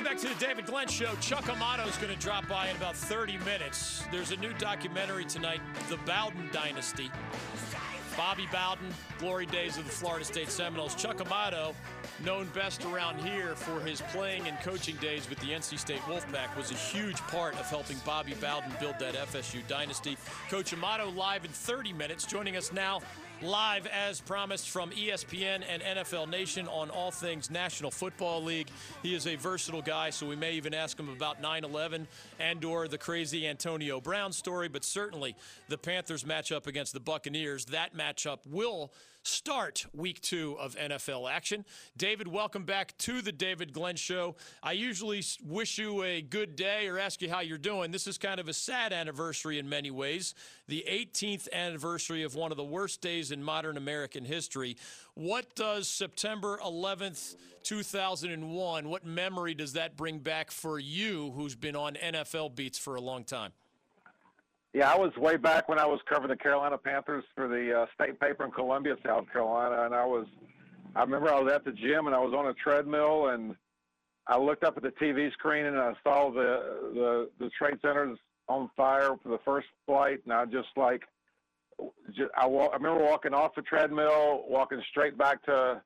Welcome back to the David Glenn Show. Chuck Amato is going to drop by in about 30 minutes. There's a new documentary tonight, The Bowden Dynasty. Bobby Bowden, glory days of the Florida State Seminoles. Chuck Amato, known best around here for his playing and coaching days with the NC State Wolfpack, was a huge part of helping Bobby Bowden build that FSU dynasty. Coach Amato live in 30 minutes. Joining us now live as promised from ESPN and NFL Nation on all things National Football League. He is a versatile guy, so we may even ask him about 9/11 and or the crazy Antonio Brown story, but certainly the Panthers matchup against the Buccaneers, that matchup will start week 2 of NFL action. David, welcome back to the David Glenn show. I usually wish you a good day or ask you how you're doing. This is kind of a sad anniversary in many ways, the 18th anniversary of one of the worst days in modern American history. What does September 11th, 2001, what memory does that bring back for you who's been on NFL beats for a long time? Yeah, I was way back when I was covering the Carolina Panthers for the uh, state paper in Columbia, South Carolina, and I was, I remember I was at the gym and I was on a treadmill and I looked up at the TV screen and I saw the the the trade centers on fire for the first flight, and I just like just, I, walk, I remember walking off the treadmill, walking straight back to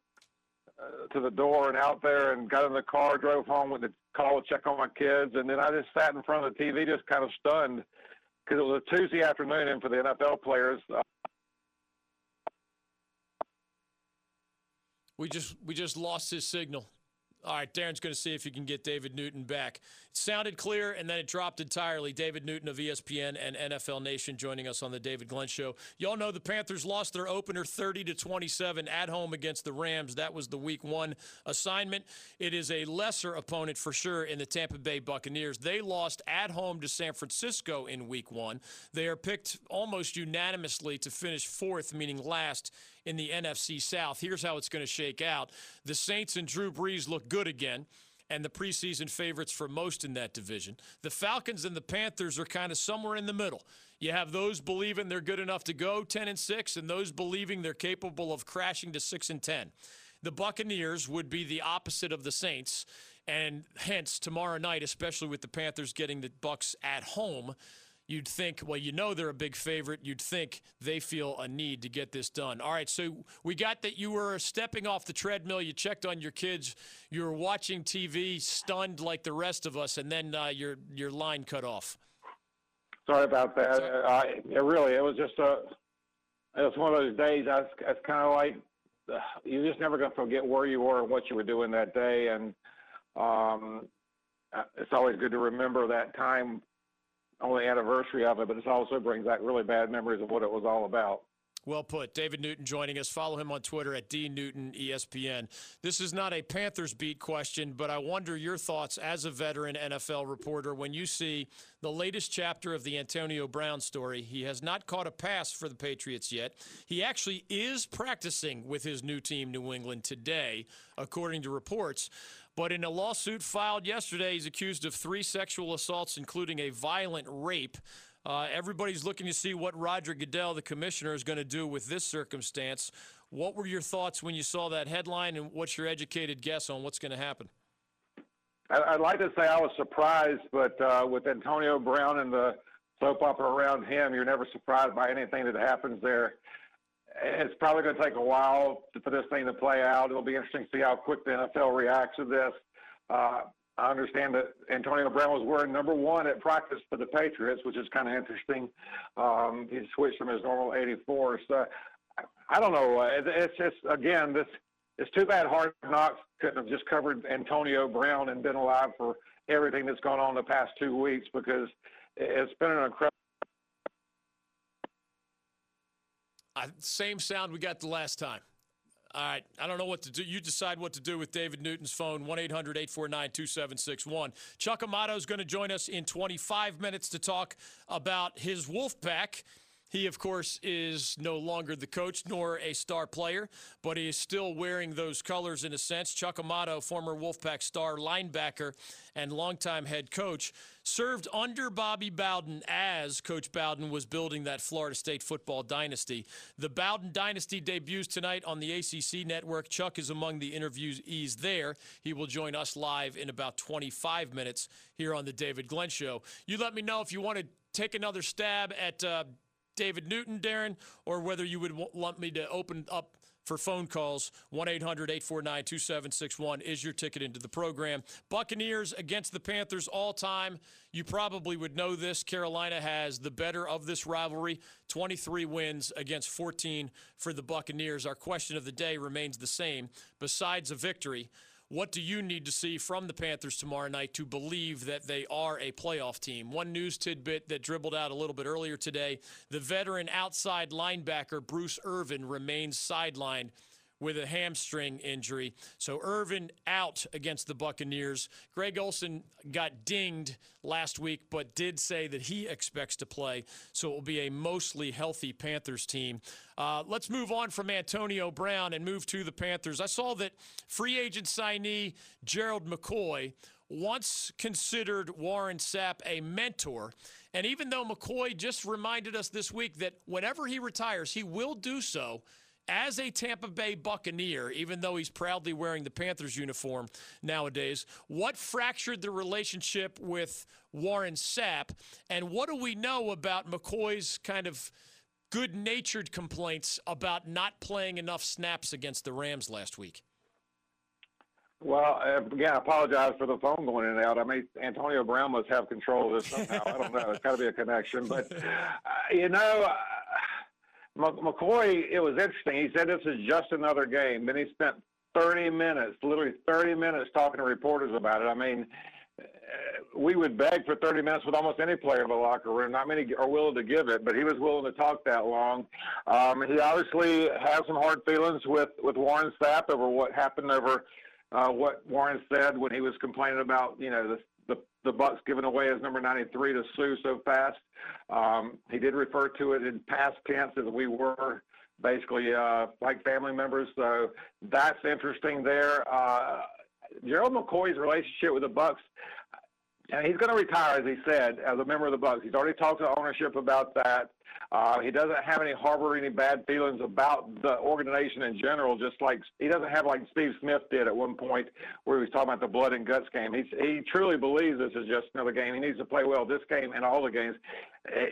uh, to the door and out there, and got in the car, drove home, went to call to check on my kids, and then I just sat in front of the TV, just kind of stunned, because it was a Tuesday afternoon, and for the NFL players. Uh, we just we just lost his signal. All right, Darren's going to see if he can get David Newton back. It sounded clear, and then it dropped entirely. David Newton of ESPN and NFL Nation joining us on the David Glenn Show. Y'all know the Panthers lost their opener 30 to 27 at home against the Rams. That was the Week One assignment. It is a lesser opponent for sure in the Tampa Bay Buccaneers. They lost at home to San Francisco in Week One. They are picked almost unanimously to finish fourth, meaning last in the NFC South. Here's how it's going to shake out. The Saints and Drew Brees look good again and the preseason favorites for most in that division. The Falcons and the Panthers are kind of somewhere in the middle. You have those believing they're good enough to go 10 and 6 and those believing they're capable of crashing to 6 and 10. The Buccaneers would be the opposite of the Saints and hence tomorrow night especially with the Panthers getting the Bucks at home you'd think, well, you know they're a big favorite. You'd think they feel a need to get this done. All right, so we got that you were stepping off the treadmill. You checked on your kids. You were watching TV, stunned like the rest of us, and then uh, your your line cut off. Sorry about that. Uh, it really, it was just a. It was one of those days. I was, was kind of like uh, you're just never going to forget where you were and what you were doing that day, and um, it's always good to remember that time on the anniversary of it, but it also brings back really bad memories of what it was all about. Well put. David Newton joining us. Follow him on Twitter at DNewtonESPN. This is not a Panthers beat question, but I wonder your thoughts as a veteran NFL reporter when you see the latest chapter of the Antonio Brown story. He has not caught a pass for the Patriots yet. He actually is practicing with his new team, New England, today, according to reports. But in a lawsuit filed yesterday, he's accused of three sexual assaults, including a violent rape. Uh, everybody's looking to see what Roger Goodell, the commissioner, is going to do with this circumstance. What were your thoughts when you saw that headline, and what's your educated guess on what's going to happen? I'd like to say I was surprised, but uh, with Antonio Brown and the soap opera around him, you're never surprised by anything that happens there it's probably going to take a while for this thing to play out. It'll be interesting to see how quick the NFL reacts to this. Uh, I understand that Antonio Brown was wearing number one at practice for the Patriots, which is kind of interesting. Um, he switched from his normal 84. So I don't know. It's just again this. It's too bad Hard Knocks couldn't have just covered Antonio Brown and been alive for everything that's gone on the past two weeks because it's been an incredible Uh, same sound we got the last time. All right. I don't know what to do. You decide what to do with David Newton's phone, 1 800 849 2761. Chuck Amato is going to join us in 25 minutes to talk about his Wolfpack He, of course, is no longer the coach nor a star player, but he is still wearing those colors in a sense. Chuck Amato, former Wolfpack star linebacker and longtime head coach, served under Bobby Bowden as Coach Bowden was building that Florida State football dynasty. The Bowden dynasty debuts tonight on the ACC network. Chuck is among the interviewees there. He will join us live in about 25 minutes here on the David Glenn Show. You let me know if you want to take another stab at uh, David Newton, Darren, or whether you would want me to open up for phone calls. 1 800 849 2761 is your ticket into the program. Buccaneers against the Panthers all time. You probably would know this. Carolina has the better of this rivalry 23 wins against 14 for the Buccaneers. Our question of the day remains the same. Besides a victory, what do you need to see from the Panthers tomorrow night to believe that they are a playoff team? One news tidbit that dribbled out a little bit earlier today the veteran outside linebacker Bruce Irvin remains sidelined with a hamstring injury. So Irvin out against the Buccaneers. Greg Olsen got dinged last week, but did say that he expects to play. So it will be a mostly healthy Panthers team. Uh, let's move on from Antonio Brown and move to the Panthers. I saw that free agent signee Gerald McCoy once considered Warren Sapp a mentor. And even though McCoy just reminded us this week that whenever he retires, he will do so as a Tampa Bay Buccaneer, even though he's proudly wearing the Panthers uniform nowadays, what fractured the relationship with Warren Sapp? And what do we know about McCoy's kind of good natured complaints about not playing enough snaps against the Rams last week? Well, again, I apologize for the phone going in and out. I mean, Antonio Brown must have control of this somehow. I don't know. It's got to be a connection. But, uh, you know, McCoy, it was interesting. He said this is just another game. Then he spent 30 minutes, literally 30 minutes, talking to reporters about it. I mean, uh, we would beg for 30 minutes with almost any player in the locker room. Not many are willing to give it, but he was willing to talk that long. Um, he obviously has some hard feelings with, with Warren Sapp over what happened over uh, what Warren said when he was complaining about, you know, the the, the Bucks giving away his number 93 to Suh so fast. Um, he did refer to it in past tense as we were basically uh, like family members. So that's interesting there. Uh, Gerald McCoy's relationship with the Bucks. And he's going to retire, as he said, as a member of the Bucks. He's already talked to ownership about that. Uh, he doesn't have any harbor any bad feelings about the organization in general. Just like he doesn't have like Steve Smith did at one point, where he was talking about the blood and guts game. He's, he truly believes this is just another game. He needs to play well this game and all the games.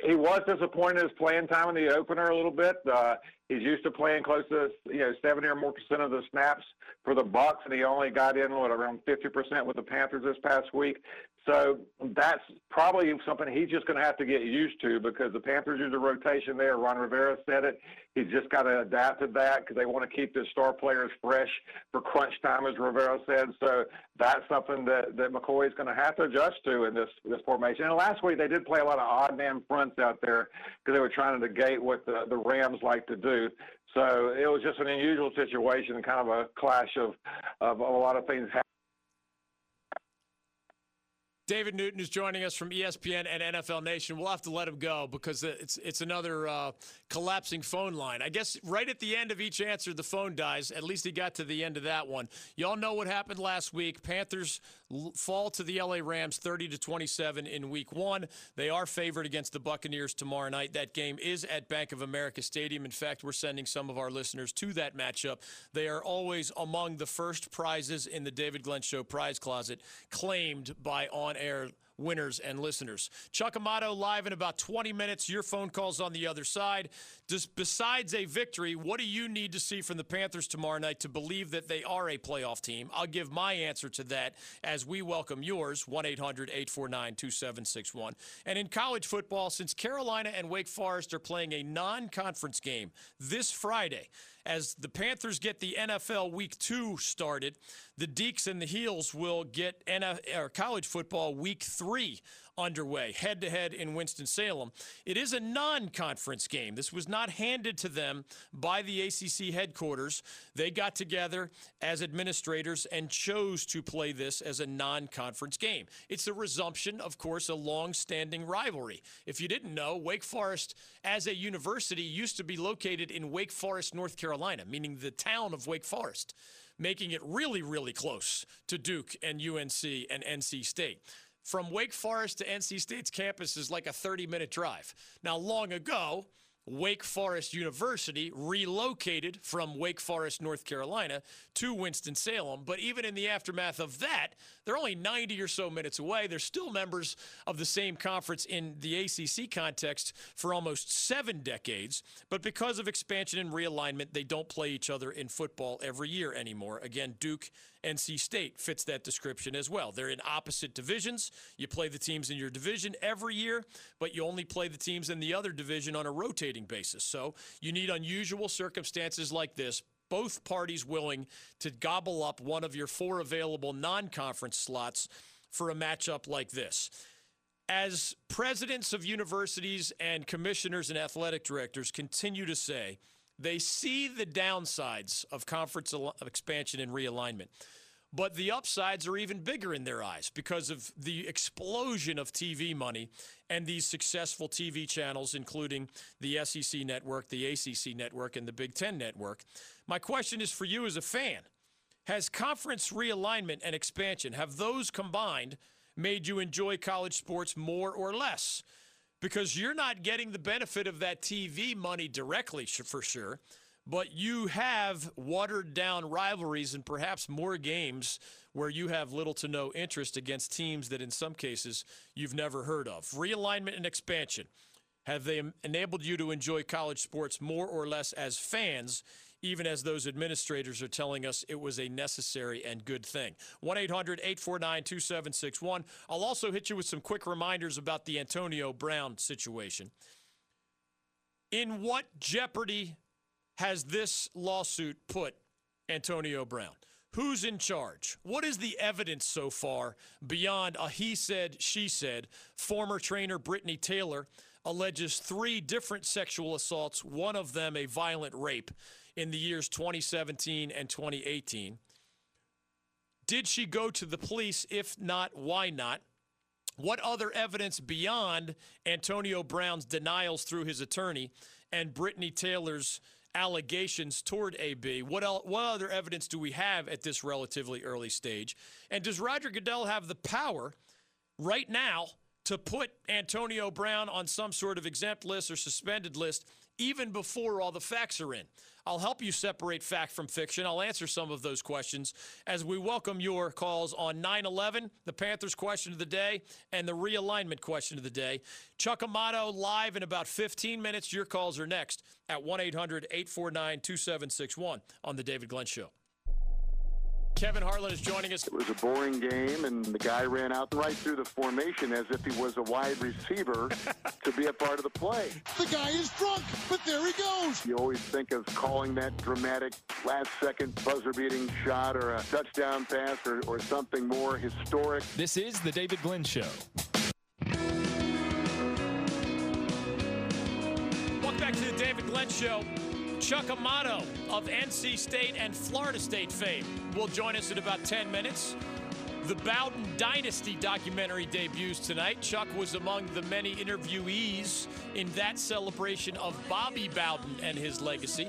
He was disappointed in his playing time in the opener a little bit. Uh, he's used to playing close to you know 70 or more percent of the snaps for the Bucks, and he only got in what around 50 percent with the Panthers this past week. So that's probably something he's just going to have to get used to because the Panthers use a rotation there. Ron Rivera said it. He's just got to adapt to that because they want to keep their star players fresh for crunch time, as Rivera said. So that's something that, that McCoy is going to have to adjust to in this this formation. And last week they did play a lot of odd man fronts out there because they were trying to negate what the, the Rams like to do. So it was just an unusual situation, kind of a clash of, of a lot of things happening David Newton is joining us from ESPN and NFL Nation. We'll have to let him go because it's it's another uh, collapsing phone line. I guess right at the end of each answer, the phone dies. At least he got to the end of that one. Y'all know what happened last week. Panthers fall to the LA Rams 30 to 27 in week 1. They are favored against the Buccaneers tomorrow night. That game is at Bank of America Stadium. In fact, we're sending some of our listeners to that matchup. They are always among the first prizes in the David Glenn Show prize closet claimed by on air winners and listeners. Chuck Amato live in about 20 minutes. Your phone calls on the other side. Just besides a victory, what do you need to see from the Panthers tomorrow night to believe that they are a playoff team? I'll give my answer to that as we welcome yours 1 800 849 2761. And in college football, since Carolina and Wake Forest are playing a non conference game this Friday, as the Panthers get the NFL Week Two started, the Deacs and the Heels will get NFL, or college football Week Three underway, head to head in Winston-Salem. It is a non-conference game. This was not handed to them by the ACC headquarters. They got together as administrators and chose to play this as a non-conference game. It's a resumption, of course, a long-standing rivalry. If you didn't know, Wake Forest as a university used to be located in Wake Forest, North Carolina, meaning the town of Wake Forest making it really, really close to Duke and UNC and NC State from Wake Forest to NC State's campus is like a 30 minute drive. Now, long ago, Wake Forest University relocated from Wake Forest, North Carolina to Winston-Salem. But even in the aftermath of that, they're only 90 or so minutes away. They're still members of the same conference in the ACC context for almost seven decades. But because of expansion and realignment, they don't play each other in football every year anymore. Again, Duke NC State fits that description as well. They're in opposite divisions. You play the teams in your division every year, but you only play the teams in the other division on a rotating basis. So you need unusual circumstances like this. Both parties willing to gobble up one of your four available non conference slots for a matchup like this. As presidents of universities and commissioners and athletic directors continue to say, they see the downsides of conference expansion and realignment. But the upsides are even bigger in their eyes because of the explosion of TV money and these successful TV channels, including the SEC network, the ACC network, and the Big Ten network. My question is for you as a fan Has conference realignment and expansion, have those combined made you enjoy college sports more or less? Because you're not getting the benefit of that TV money directly for sure, but you have watered down rivalries and perhaps more games where you have little to no interest against teams that in some cases you've never heard of. Realignment and expansion. Have they enabled you to enjoy college sports more or less as fans, even as those administrators are telling us it was a necessary and good thing. 1 800 849 2761. I'll also hit you with some quick reminders about the Antonio Brown situation. In what jeopardy has this lawsuit put Antonio Brown? Who's in charge? What is the evidence so far beyond a he said, she said? Former trainer Brittany Taylor alleges three different sexual assaults, one of them a violent rape in the years 2017 and 2018. Did she go to the police? If not, why not? What other evidence beyond Antonio Brown's denials through his attorney and Brittany Taylor's allegations toward AB? What, el- what other evidence do we have at this relatively early stage? And does Roger Goodell have the power right now to put Antonio Brown on some sort of exempt list or suspended list even before all the facts are in. I'll help you separate fact from fiction. I'll answer some of those questions as we welcome your calls on 9 11, the Panthers question of the day, and the realignment question of the day. Chuck Amato live in about 15 minutes. Your calls are next at 1 800 849 2761 on The David Glenn Show. Kevin Harlan is joining us. It was a boring game, and the guy ran out right through the formation as if he was a wide receiver to be a part of the play. The guy is drunk, but there he goes. You always think of calling that dramatic last second buzzer beating shot or a touchdown pass or, or something more historic. This is The David Glenn Show. Welcome back to The David Glenn Show. Chuck Amato of NC State and Florida State fame will join us in about 10 minutes. The Bowden Dynasty documentary debuts tonight. Chuck was among the many interviewees in that celebration of Bobby Bowden and his legacy.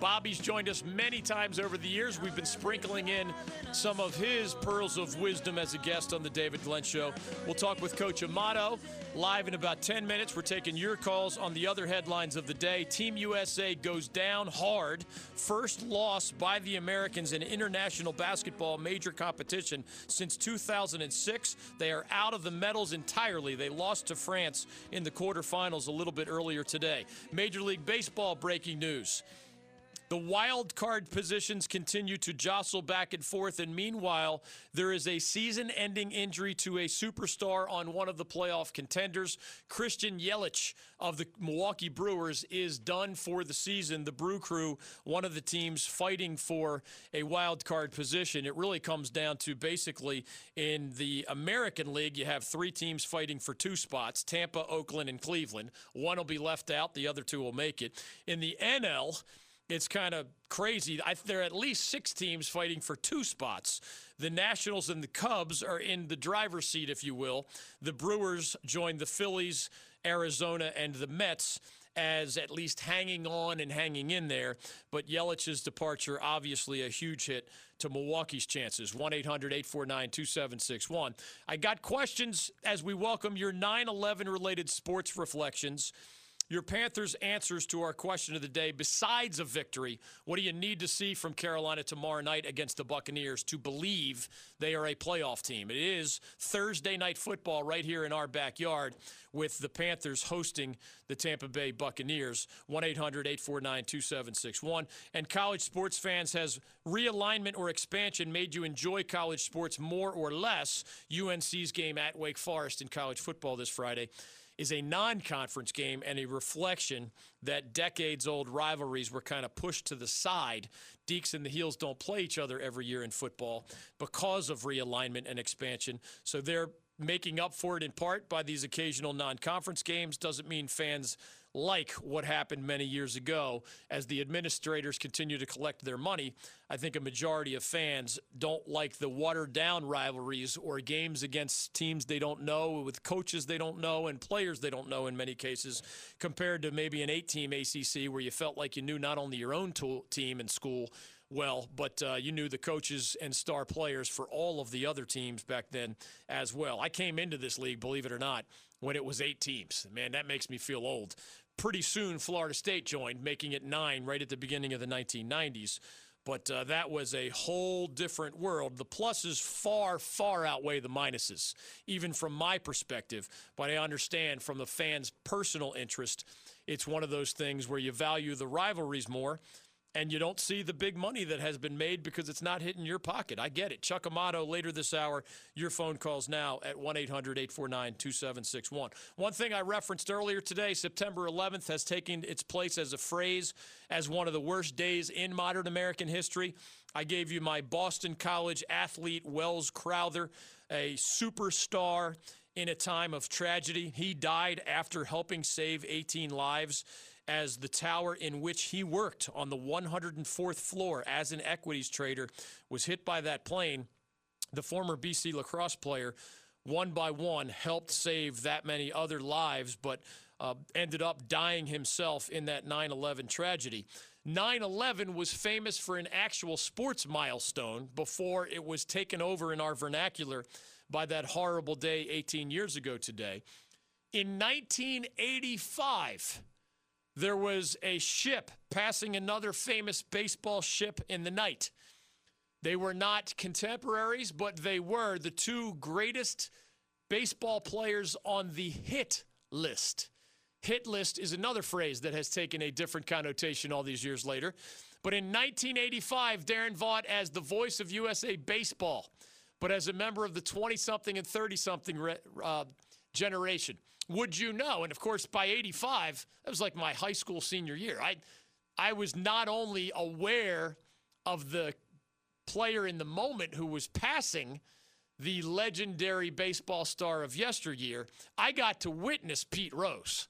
Bobby's joined us many times over the years. We've been sprinkling in some of his pearls of wisdom as a guest on the David Glenn Show. We'll talk with Coach Amato live in about 10 minutes. We're taking your calls on the other headlines of the day. Team USA goes down hard. First loss by the Americans in international basketball major competition since 2006. They are out of the medals entirely. They lost to France in the quarterfinals a little bit earlier today. Major League Baseball breaking news. The wild card positions continue to jostle back and forth, and meanwhile, there is a season ending injury to a superstar on one of the playoff contenders. Christian Yelich of the Milwaukee Brewers is done for the season. The Brew Crew, one of the teams fighting for a wild card position. It really comes down to basically in the American League, you have three teams fighting for two spots Tampa, Oakland, and Cleveland. One will be left out, the other two will make it. In the NL, it's kind of crazy. I, there are at least six teams fighting for two spots. The Nationals and the Cubs are in the driver's seat, if you will. The Brewers join the Phillies, Arizona, and the Mets as at least hanging on and hanging in there. But Yelich's departure, obviously a huge hit to Milwaukee's chances. 1 800 849 2761. I got questions as we welcome your 9 11 related sports reflections. Your Panthers' answers to our question of the day, besides a victory, what do you need to see from Carolina tomorrow night against the Buccaneers to believe they are a playoff team? It is Thursday night football right here in our backyard with the Panthers hosting the Tampa Bay Buccaneers. 1 800 849 2761. And college sports fans, has realignment or expansion made you enjoy college sports more or less? UNC's game at Wake Forest in college football this Friday is a non conference game and a reflection that decades old rivalries were kind of pushed to the side. Deacs and the Heels don't play each other every year in football because of realignment and expansion. So they're making up for it in part by these occasional non conference games. Doesn't mean fans like what happened many years ago as the administrators continue to collect their money. I think a majority of fans don't like the watered down rivalries or games against teams they don't know, with coaches they don't know, and players they don't know in many cases, compared to maybe an eight team ACC where you felt like you knew not only your own team and school well, but uh, you knew the coaches and star players for all of the other teams back then as well. I came into this league, believe it or not, when it was eight teams. Man, that makes me feel old pretty soon Florida State joined, making it nine right at the beginning of the 1990s. But uh, that was a whole different world. The pluses far, far outweigh the minuses, even from my perspective. But I understand from the fans' personal interest, it's one of those things where you value the rivalries more and you don't see the big money that has been made because it's not hitting your pocket. I get it. Chuck Amato later this hour. Your phone calls now at 1 800 849 2761. One thing I referenced earlier today September 11th has taken its place as a phrase as one of the worst days in modern American history. I gave you my Boston College athlete, Wells Crowther, a superstar in a time of tragedy. He died after helping save 18 lives as the tower in which he worked on the 104th floor as an equities trader was hit by that plane. The former BC lacrosse player, one by one, helped save that many other lives, but uh, ended up dying himself in that 9 11 tragedy. 9 11 was famous for an actual sports milestone before it was taken over in our vernacular by that horrible day 18 years ago today. In 1985, there was a ship passing another famous baseball ship in the night. They were not contemporaries, but they were the two greatest baseball players on the hit list. Hit list is another phrase that has taken a different connotation all these years later. But in 1985, Darren Vaught, as the voice of USA Baseball, but as a member of the 20 something and 30 something uh, generation, would you know? And of course, by 85, that was like my high school senior year. I, I was not only aware of the player in the moment who was passing the legendary baseball star of yesteryear, I got to witness Pete Rose.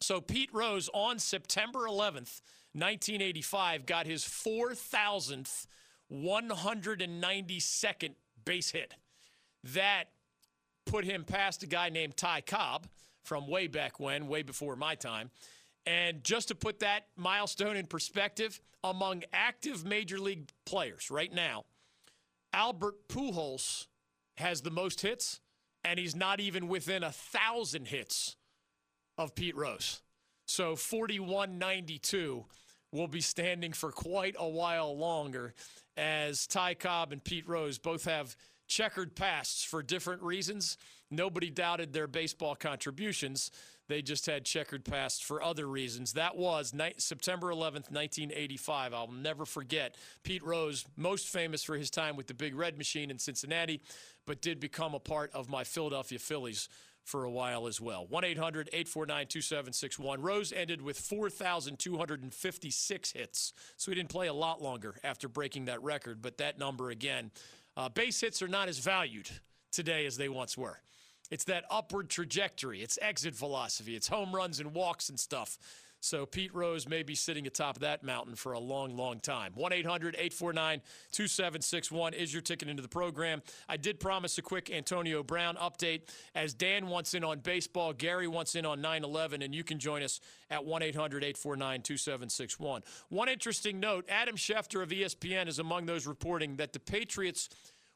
So, Pete Rose on September 11th, 1985, got his 4,000th 192nd base hit. That put him past a guy named Ty Cobb from way back when, way before my time. And just to put that milestone in perspective, among active major league players right now, Albert Pujols has the most hits, and he's not even within a thousand hits of Pete Rose. So 4192 will be standing for quite a while longer as Ty Cobb and Pete Rose both have checkered pasts for different reasons. Nobody doubted their baseball contributions. They just had checkered pasts for other reasons. That was September 11th, 1985. I'll never forget. Pete Rose, most famous for his time with the Big Red Machine in Cincinnati, but did become a part of my Philadelphia Phillies for a while as well. 1 800 849 2761. Rose ended with 4,256 hits, so he didn't play a lot longer after breaking that record, but that number again. Uh, base hits are not as valued today as they once were. It's that upward trajectory, it's exit velocity, it's home runs and walks and stuff. So Pete Rose may be sitting atop that mountain for a long, long time. 1 800 849 2761 is your ticket into the program. I did promise a quick Antonio Brown update as Dan wants in on baseball, Gary wants in on 9 11, and you can join us at 1 800 849 2761. One interesting note Adam Schefter of ESPN is among those reporting that the Patriots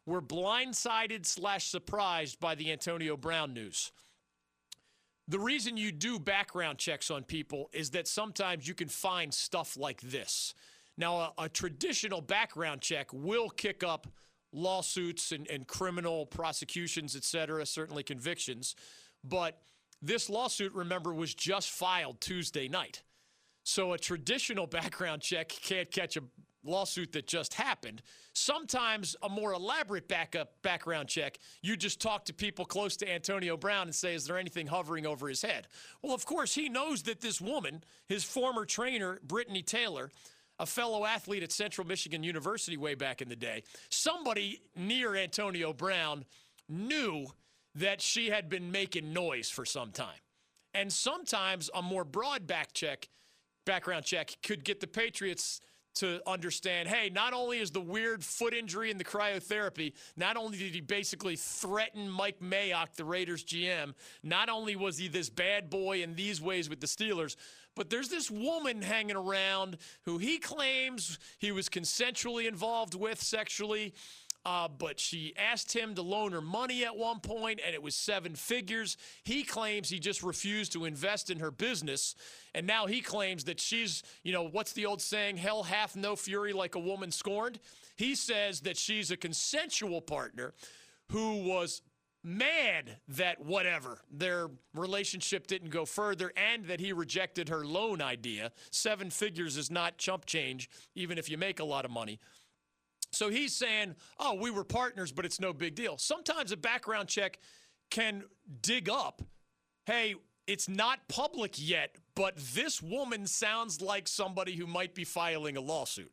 were blindsided slash surprised by the Antonio Brown news. The reason you do background checks on people is that sometimes you can find stuff like this. Now, a, a traditional background check will kick up lawsuits and, and criminal prosecutions, et cetera, certainly convictions. But this lawsuit, remember, was just filed Tuesday night. So a traditional background check can't catch a lawsuit that just happened. Sometimes a more elaborate backup background check, you just talk to people close to Antonio Brown and say, is there anything hovering over his head? Well, of course, he knows that this woman, his former trainer, Brittany Taylor, a fellow athlete at Central Michigan University way back in the day, somebody near Antonio Brown knew that she had been making noise for some time. And sometimes a more broad back check, background check could get the Patriots to understand hey, not only is the weird foot injury and the cryotherapy, not only did he basically threaten Mike Mayock, the Raiders GM, not only was he this bad boy in these ways with the Steelers, but there's this woman hanging around who he claims he was consensually involved with sexually. Uh, but she asked him to loan her money at one point, and it was seven figures. He claims he just refused to invest in her business, and now he claims that she's, you know, what's the old saying? Hell hath no fury like a woman scorned. He says that she's a consensual partner who was mad that whatever their relationship didn't go further and that he rejected her loan idea. Seven figures is not chump change, even if you make a lot of money. So he's saying, oh, we were partners, but it's no big deal. Sometimes a background check can dig up, hey, it's not public yet, but this woman sounds like somebody who might be filing a lawsuit.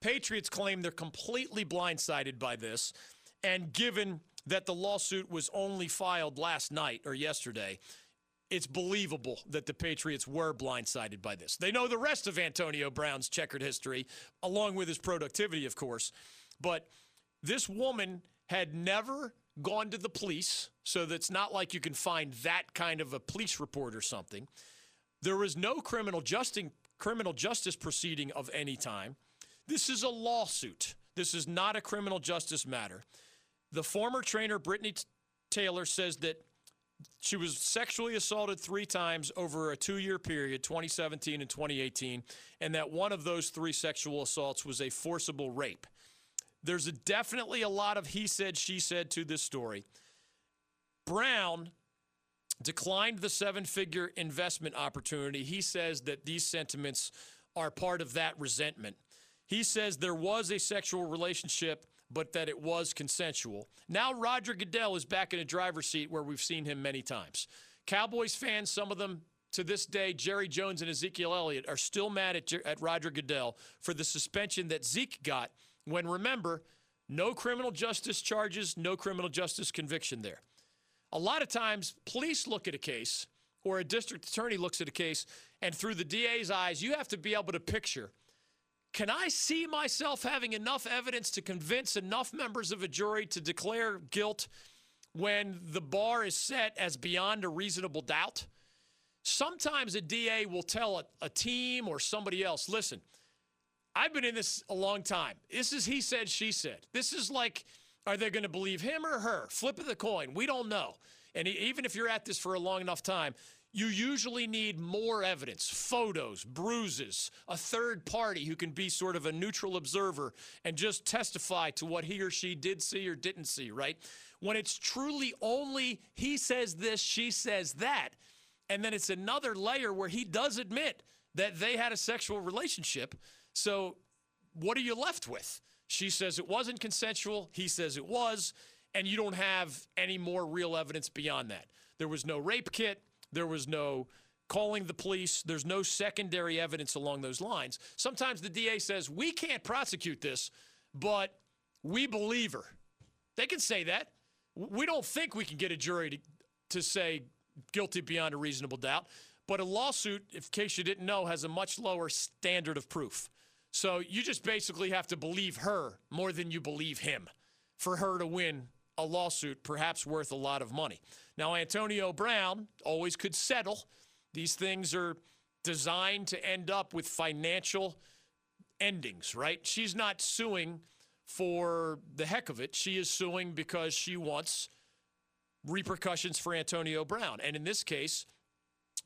Patriots claim they're completely blindsided by this. And given that the lawsuit was only filed last night or yesterday, it's believable that the Patriots were blindsided by this. They know the rest of Antonio Brown's checkered history, along with his productivity, of course. But this woman had never gone to the police, so that's not like you can find that kind of a police report or something. There was no criminal justice, criminal justice proceeding of any time. This is a lawsuit. This is not a criminal justice matter. The former trainer, Brittany Taylor, says that she was sexually assaulted three times over a two year period, 2017 and 2018, and that one of those three sexual assaults was a forcible rape. There's a, definitely a lot of he said, she said to this story. Brown declined the seven figure investment opportunity. He says that these sentiments are part of that resentment. He says there was a sexual relationship, but that it was consensual. Now, Roger Goodell is back in a driver's seat where we've seen him many times. Cowboys fans, some of them to this day, Jerry Jones and Ezekiel Elliott are still mad at, at Roger Goodell for the suspension that Zeke got when remember, no criminal justice charges, no criminal justice conviction there. A lot of times, police look at a case or a district attorney looks at a case, and through the DA's eyes, you have to be able to picture can I see myself having enough evidence to convince enough members of a jury to declare guilt when the bar is set as beyond a reasonable doubt? Sometimes a DA will tell a, a team or somebody else, listen, I've been in this a long time. This is he said, she said. This is like, are they going to believe him or her? Flip of the coin. We don't know. And even if you're at this for a long enough time, you usually need more evidence photos, bruises, a third party who can be sort of a neutral observer and just testify to what he or she did see or didn't see, right? When it's truly only he says this, she says that, And then it's another layer where he does admit that they had a sexual relationship. So what are you left with? She says it wasn't consensual. He says it was. And you don't have any more real evidence beyond that. There was no rape kit. There was no calling the police. There's no secondary evidence along those lines. Sometimes the DA says, we can't prosecute this, but we believe her. They can say that. We don't think we can get a jury to, to say guilty beyond a reasonable doubt. But a lawsuit, in case you didn't know, has a much lower standard of proof. So you just basically have to believe her more than you believe him for her to win a lawsuit, perhaps worth a lot of money. Now, Antonio Brown always could settle. These things are designed to end up with financial endings, right? She's not suing for the heck of it. She is suing because she wants repercussions for Antonio Brown. And in this case,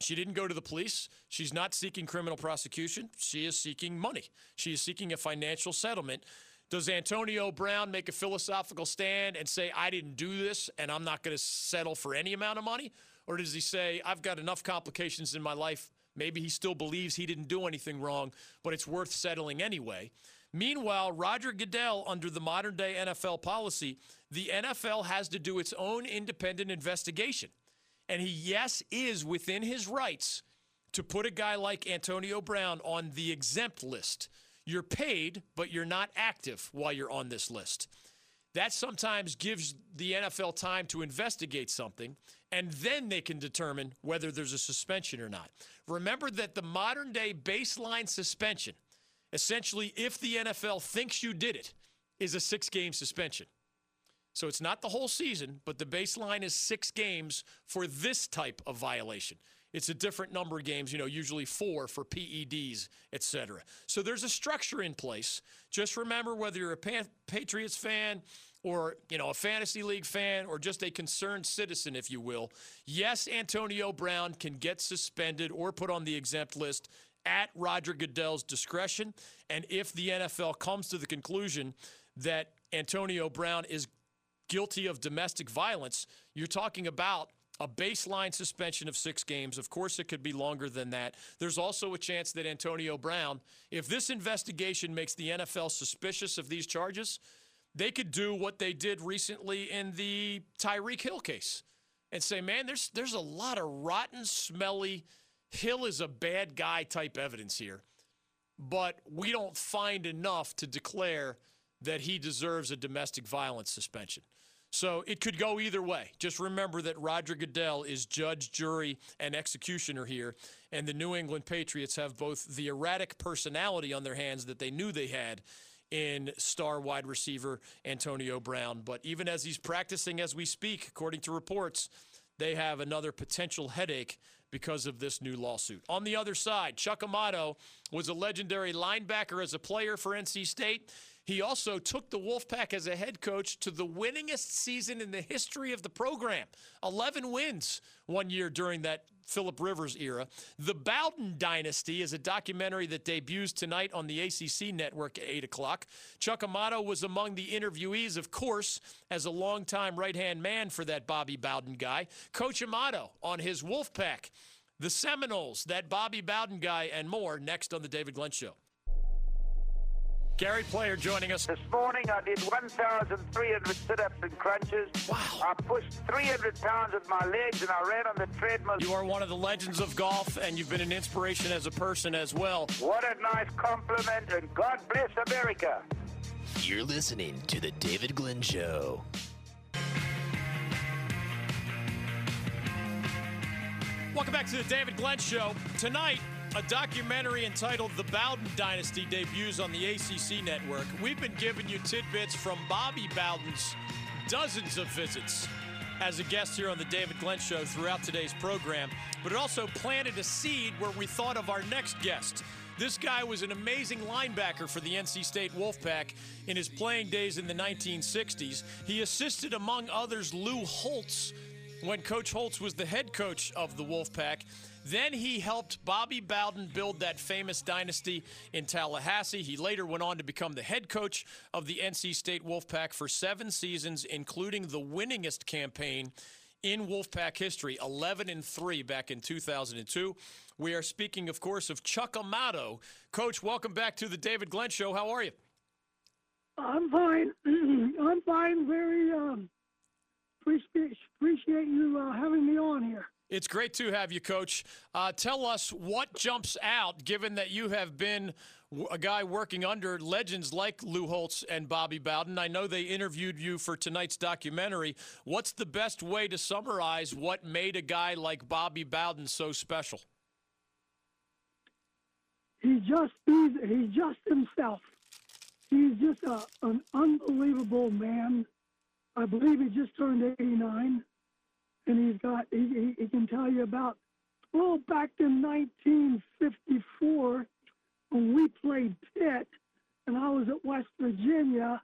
she didn't go to the police. She's not seeking criminal prosecution. She is seeking money. She is seeking a financial settlement. Does Antonio Brown make a philosophical stand and say, I didn't do this and I'm not going to settle for any amount of money? Or does he say, I've got enough complications in my life? Maybe he still believes he didn't do anything wrong, but it's worth settling anyway. Meanwhile, Roger Goodell, under the modern day NFL policy, the NFL has to do its own independent investigation. And he, yes, is within his rights to put a guy like Antonio Brown on the exempt list. You're paid, but you're not active while you're on this list. That sometimes gives the NFL time to investigate something, and then they can determine whether there's a suspension or not. Remember that the modern day baseline suspension, essentially, if the NFL thinks you did it, is a six game suspension. So it's not the whole season, but the baseline is six games for this type of violation. It's a different number of games, you know, usually four for PEDs, et cetera. So there's a structure in place. Just remember whether you're a Patriots fan or, you know, a fantasy league fan or just a concerned citizen, if you will. Yes, Antonio Brown can get suspended or put on the exempt list at Roger Goodell's discretion. And if the NFL comes to the conclusion that Antonio Brown is guilty of domestic violence, you're talking about a baseline suspension of six games. Of course, it could be longer than that. There's also a chance that Antonio Brown, if this investigation makes the NFL suspicious of these charges, they could do what they did recently in the Tyreek Hill case and say, man, there's, there's a lot of rotten, smelly, Hill is a bad guy type evidence here. But we don't find enough to declare that he deserves a domestic violence suspension. So it could go either way. Just remember that Roger Goodell is judge, jury, and executioner here. And the New England Patriots have both the erratic personality on their hands that they knew they had in star wide receiver Antonio Brown. But even as he's practicing as we speak, according to reports, they have another potential headache because of this new lawsuit. On the other side, Chuck Amato was a legendary linebacker as a player for NC State. He also took the Wolfpack as a head coach to the winningest season in the history of the program 11 wins one year during that Philip Rivers era. The Bowden Dynasty is a documentary that debuts tonight on the ACC network at 8 o'clock. Chuck Amato was among the interviewees, of course, as a longtime right hand man for that Bobby Bowden guy. Coach Amato on his Wolfpack, the Seminoles, that Bobby Bowden guy, and more next on The David Glenn Show. Gary Player joining us. This morning I did 1,300 sit-ups and crunches. Wow. I pushed 300 pounds with my legs and I ran on the treadmill. You are one of the legends of golf and you've been an inspiration as a person as well. What a nice compliment and God bless America. You're listening to The David Glenn Show. Welcome back to the David Glenn Show. Tonight, a documentary entitled The Bowden Dynasty debuts on the ACC network. We've been giving you tidbits from Bobby Bowden's dozens of visits as a guest here on the David Glenn Show throughout today's program, but it also planted a seed where we thought of our next guest. This guy was an amazing linebacker for the NC State Wolfpack in his playing days in the 1960s. He assisted, among others, Lou Holtz when Coach Holtz was the head coach of the Wolfpack. Then he helped Bobby Bowden build that famous dynasty in Tallahassee. He later went on to become the head coach of the NC State Wolfpack for seven seasons, including the winningest campaign in Wolfpack history, 11 and 3 back in 2002. We are speaking, of course, of Chuck Amato. Coach, welcome back to the David Glenn Show. How are you? I'm fine. I'm fine. Very um, appreciate appreciate you uh, having me on here. It's great to have you, Coach. Uh, tell us what jumps out, given that you have been a guy working under legends like Lou Holtz and Bobby Bowden. I know they interviewed you for tonight's documentary. What's the best way to summarize what made a guy like Bobby Bowden so special? He's just he's he's just himself. He's just a, an unbelievable man. I believe he just turned 89, and he's got he, he, he can tell you about well back in 1954 when we played Pitt, and I was at West Virginia,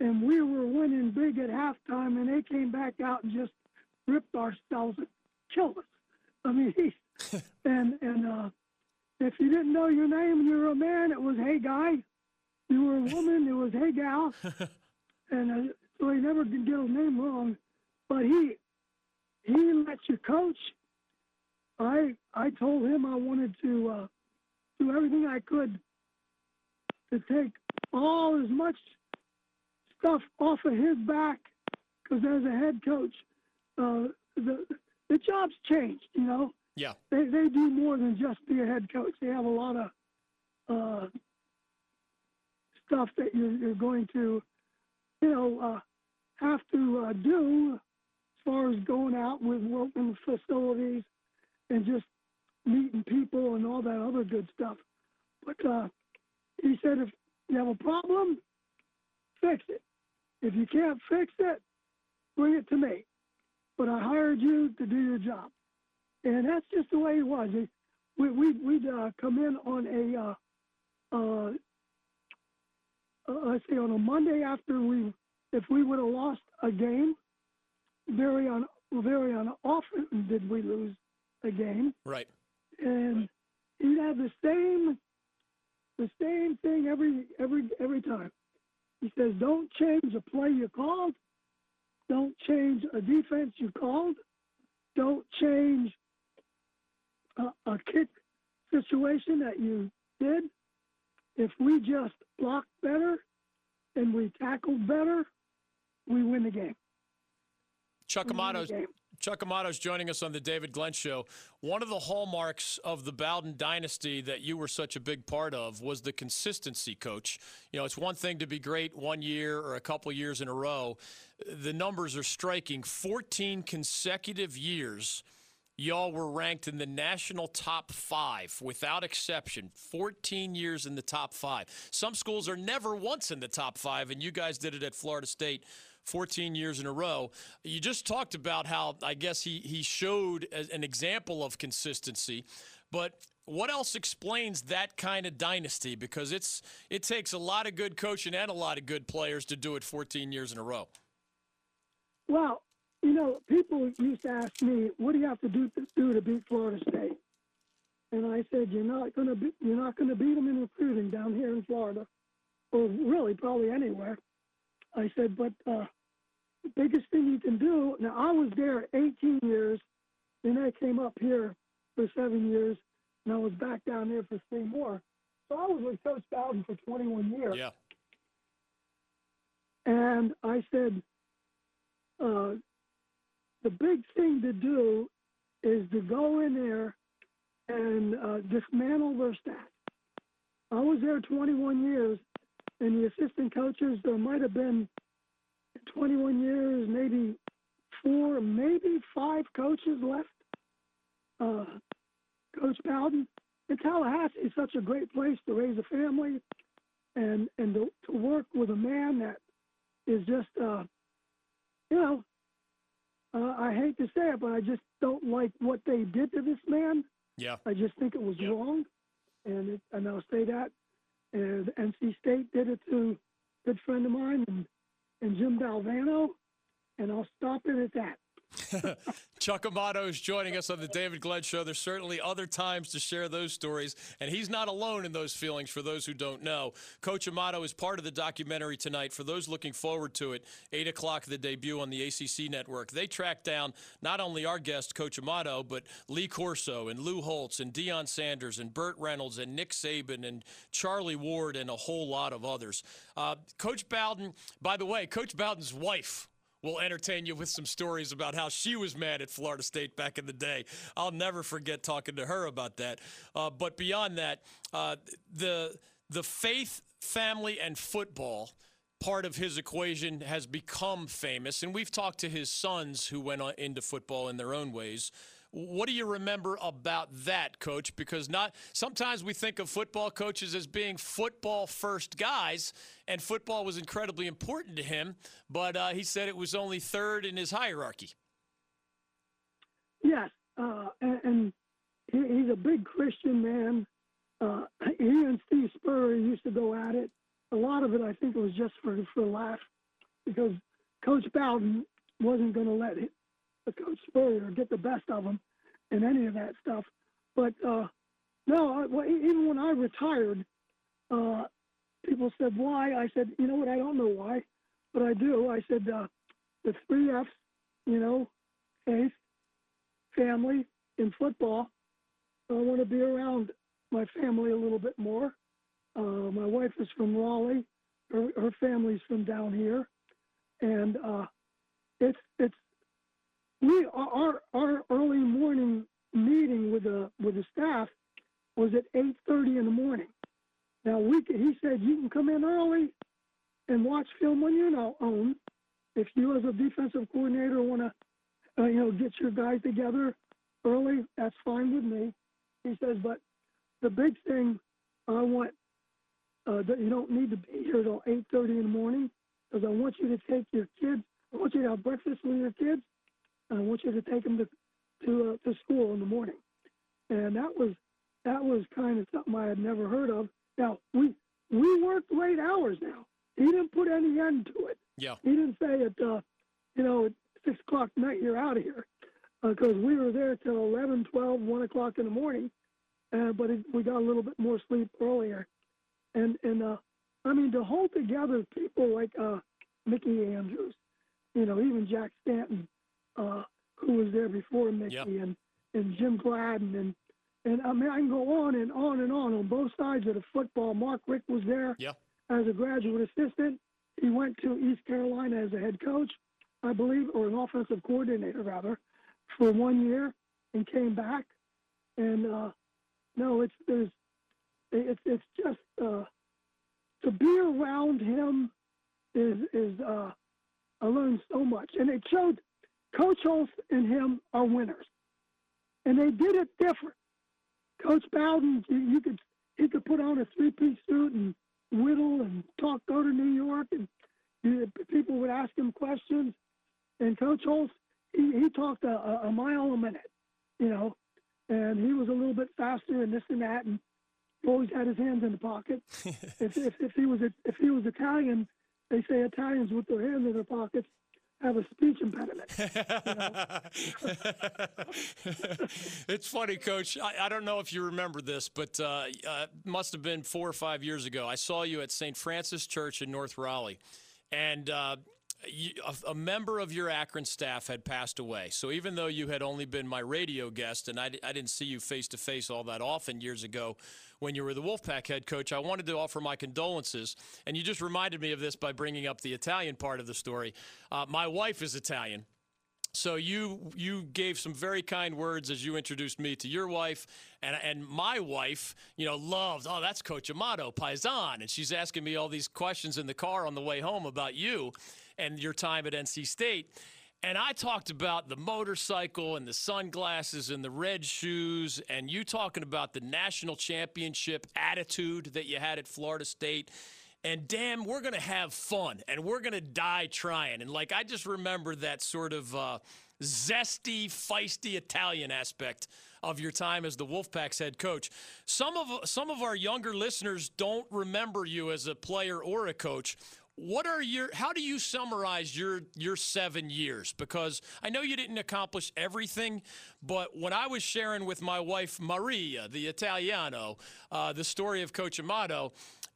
and we were winning big at halftime, and they came back out and just ripped ourselves and killed us. I mean, he, and and uh, if you didn't know your name and you were a man, it was hey guy. You were a woman, it was hey gal. and uh, so he never could get his name wrong. But he he let you coach. I I told him I wanted to uh, do everything I could to take all as much stuff off of his back because as a head coach, uh, the the job's changed. You know, Yeah. they they do more than just be a head coach. They have a lot of uh, stuff that you're you're going to, you know, uh, have to uh, do far as going out with working facilities and just meeting people and all that other good stuff. But uh, he said if you have a problem, fix it. If you can't fix it, bring it to me. But I hired you to do your job and that's just the way it was. We, we, we'd uh, come in on a, uh, uh, uh, let's say on a Monday after we, if we would have lost a game, very on, very on often did we lose a game, Right. and he'd have the same, the same thing every every every time. He says, "Don't change a play you called. Don't change a defense you called. Don't change a, a kick situation that you did. If we just block better and we tackle better, we win the game. Chuck the Amato's. Chuck Amato's joining us on the David Glenn Show. One of the hallmarks of the Bowden dynasty that you were such a big part of was the consistency, coach. You know, it's one thing to be great one year or a couple years in a row. The numbers are striking. 14 consecutive years, y'all were ranked in the national top five without exception. 14 years in the top five. Some schools are never once in the top five, and you guys did it at Florida State 14 years in a row. You just talked about how I guess he he showed an example of consistency, but what else explains that kind of dynasty? Because it's it takes a lot of good coaching and a lot of good players to do it 14 years in a row. Well, you know, people used to ask me, "What do you have to do to, do to beat Florida State?" And I said, "You're not going to be, you're not going to beat them in recruiting down here in Florida, or really probably anywhere." I said, "But uh, the biggest thing you can do." Now, I was there 18 years, then I came up here for seven years, and I was back down there for three more. So I was with Coach Bowden for 21 years. Yeah. And I said, uh, the big thing to do is to go in there and uh, dismantle their staff. I was there 21 years, and the assistant coaches, there might have been 21 years, maybe four, maybe five coaches left. Uh, Coach Bowden, and Tallahassee is such a great place to raise a family and, and to, to work with a man that is just, uh, you know, uh, I hate to say it, but I just don't like what they did to this man. Yeah. I just think it was Yep. wrong, and it, and I'll say that. And NC State did it to a good friend of mine and, and Jim Valvano, and I'll stop it at that. Chuck Amato is joining us on the David Glenn Show. There's certainly other times to share those stories, and he's not alone in those feelings for those who don't know. Coach Amato is part of the documentary tonight. For those looking forward to it, 8 o'clock, the debut on the ACC network. They tracked down not only our guest, Coach Amato, but Lee Corso and Lou Holtz and Deion Sanders and Burt Reynolds and Nick Saban and Charlie Ward and a whole lot of others. Uh, Coach Bowden, by the way, Coach Bowden's wife will entertain you with some stories about how she was mad at Florida State back in the day. I'll never forget talking to her about that. Uh, but beyond that, uh, the the faith, family, and football part of his equation has become famous, and we've talked to his sons who went into football in their own ways. What do you remember about that, coach? Because not sometimes we think of football coaches as being football first guys, and football was incredibly important to him, but uh, he said it was only third in his hierarchy. Yes, uh, and, and he, he's a big Christian man. Uh, he and Steve Spurrier used to go at it. A lot of it, I think, was just for for laugh, because Coach Bowden wasn't going to let Coach Spurrier get the best of them in any of that stuff. But uh, no, I, well, even when I retired, uh, people said why. I said, you know what? I don't know why, but I do. I said uh, the three F's, you know, faith, family, and football. I want to be around my family a little bit more. Uh, my wife is from Raleigh. Her, her family's from down here, and uh, it's it's we our our early morning meeting with the with the staff was at 8:30 in the morning. Now we he said you can come in early and watch film on your own. If you as a defensive coordinator want to, uh, you know, get your guys together early, that's fine with me. He says, but the big thing I want uh, that you don't need to be here till 8:30 in the morning because I want you to take your kids. I want you to have breakfast with your kids I want you to take them to to uh, to school in the morning. And that was that was kind of something I had never heard of. Now we we worked late hours. Now he didn't put any end to it. Yeah. He didn't say at uh, you know at six o'clock night you're out of here because uh, we were there till 11, 12, 1 o'clock in the morning. Uh, but it, we got a little bit more sleep earlier. And and uh, I mean to hold together people like uh, Mickey Andrews, you know, even Jack Stanton, uh, who was there before Mickey yep. and and Jim Gladden and and I mean I can go on and on and on on both sides of the football. Mark Richt was there yep. as a graduate assistant. He went to East Carolina as a head coach, I believe, or an offensive coordinator rather, for one year and came back. And uh, no, it's there's it's it's just uh, to be around him is is uh, I learned so much, and it showed Coach Holtz and him are winners, and they did it different. Coach Bowden, you, you could he could put on a three-piece suit and whittle and talk, go to New York, and you, people would ask him questions. And Coach Holtz, he, he talked a, a mile a minute, you know, and he was a little bit faster and this and that, and he always had his hands in the pocket. if, if if he was if he was Italian, they say Italians with their hands in their pockets have a speech impediment. it's funny, Coach. I, I, don't know if you remember this, but uh, uh, must have been four or five years ago. I saw you at St. Francis Church in North Raleigh, and uh, you, a, member of your Akron staff had passed away. So even though you had only been my radio guest, and I, I didn't see you face to face all that often years ago, when you were the Wolfpack head coach, I wanted to offer my condolences. And you just reminded me of this by bringing up the Italian part of the story. Uh, my wife is Italian. So you you gave some very kind words as you introduced me to your wife, and and my wife, you know, loved. Oh, that's Coach Amato, Paisan, and she's asking me all these questions in the car on the way home about you and your time at NC State. And I talked about the motorcycle and the sunglasses and the red shoes, and you talking about the national championship attitude that you had at Florida State. And damn, we're going to have fun and we're going to die trying. And like, I just remember that sort of uh, zesty, feisty Italian aspect of your time as the Wolfpack's head coach. Some of some of our younger listeners don't remember you as a player or a coach. What are your how do you summarize your your seven years? Because i know you didn't accomplish everything but when i was sharing with my wife maria the italiano uh, the story of coach amato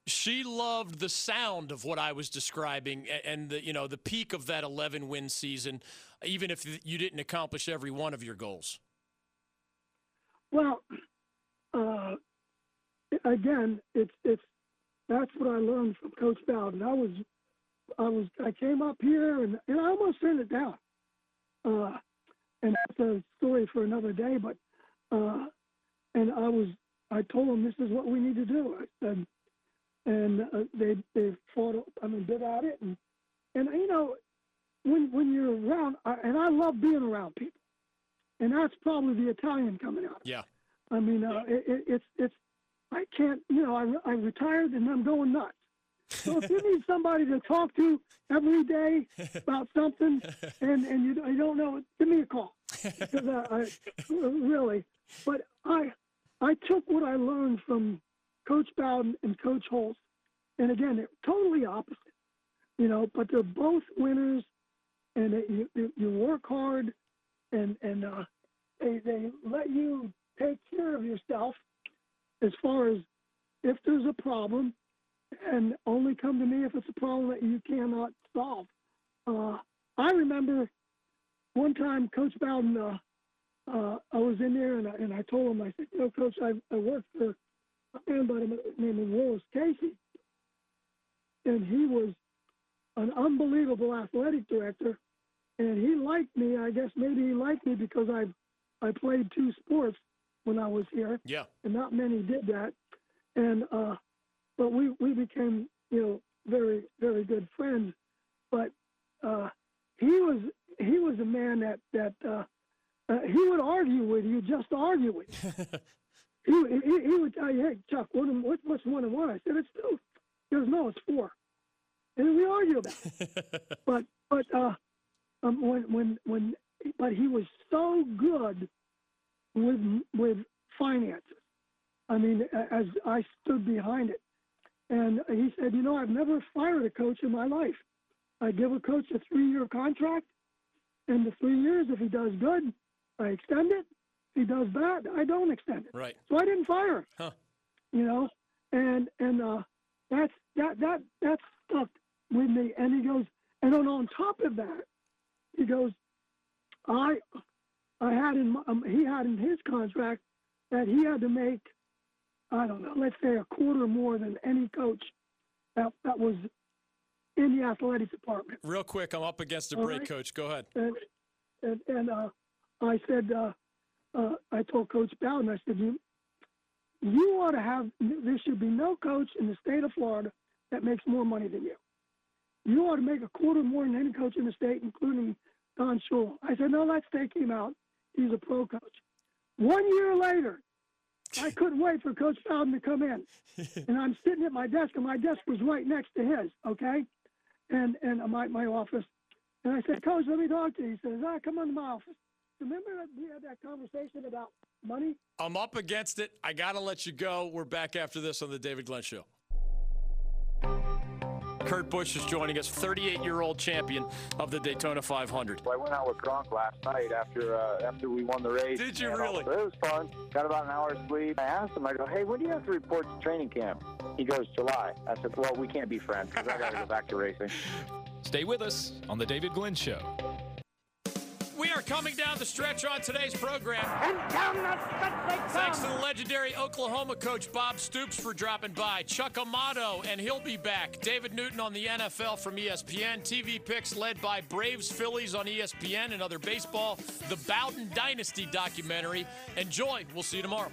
she loved the sound of what i was describing and the you know the peak of that 11 win season even if you didn't accomplish every one of your goals. Well uh, again it's it's that's what I learned from Coach Bowden. I was I was I came up here and, and I almost sent it down. Uh, and that's a story for another day. But uh, and I was I told them this is what we need to do. I said, and uh, they they fought. I mean, bit at it, and and you know when when you're around, I, and I love being around people, and that's probably the Italian coming out. Yeah. I mean, uh, it, it, it's it's I can't. You know, I I retired and I'm going nuts. So if you need somebody to talk to every day about something and, and you, don't know, give me a call. Because I, I, really, but I I took what I learned from Coach Bowden and Coach Holtz, and again, they're totally opposite, you know. But they're both winners, and they, you you work hard, and and uh, they they let you take care of yourself as far as if there's a problem and only come to me if it's a problem that you cannot solve. Uh, I remember one time Coach Bowden, uh, uh, I was in there and I, and I told him, I said, you know, Coach, I, I worked for a man by the name of Willis Casey, and he was an unbelievable athletic director, and he liked me. I guess maybe he liked me because I I played two sports when I was here. Yeah. And not many did that. And uh, but we we became you know very very good friends. But uh, he was he was a man that that uh, uh, he would argue with you, just argue with you. he, he, he would tell you, "Hey Chuck, what, what what's one and one?" I said, "It's two." He goes, "No, it's four. And we argue about it. but but uh, um, when when when but he was so good with with finances. I mean, as I stood behind it, and he said, You know, I've never fired a coach in my life. I give a coach a three year contract, and the three years, if he does good, I extend it. If he does bad, I don't extend it. Right. So I didn't fire him. Huh. You know, and and uh, that's that that that stuck with me. And he goes, and then on top of that, he goes, I I had in um, he had in his contract that he had to make I don't know, let's say a quarter more than any coach that, that was in the athletic department. Real quick, I'm up against a break, right. Coach. Go ahead. And and, and uh, I said, uh, uh, I told Coach Bowden, I said, you you ought to have there should be no coach in the state of Florida that makes more money than you. You ought to make a quarter more than any coach in the state, including Don Shula. I said, no, let's take him out. He's a pro coach. One year later, I couldn't wait for Coach Bowden to come in. and I'm sitting at my desk, and my desk was right next to his, okay? And and my, my office. And I said, Coach, let me talk to you. He says, ah, come on to my office. Remember that we had that conversation about money? I'm up against it. I got to let you go. We're back after this on the David Glenn Show. Kurt Busch is joining us, 38 year old champion of the Daytona 500. I went out with Gronk last night after uh, after we won the race. Did you all- really? It was fun. Got about an hour's sleep. I asked him, I go, hey, when do you have to report to training camp? He goes, July. I said, well, we can't be friends because I got to go back to racing. Stay with us on The David Glenn Show. We are coming down the stretch on today's program. And down the stretch they come. Thanks to the legendary Oklahoma coach Bob Stoops for dropping by. Chuck Amato, and he'll be back. David Newton on the NFL from ESPN. TV picks led by Braves Phillies on ESPN and other baseball. The Bowden Dynasty documentary. Enjoy. We'll see you tomorrow.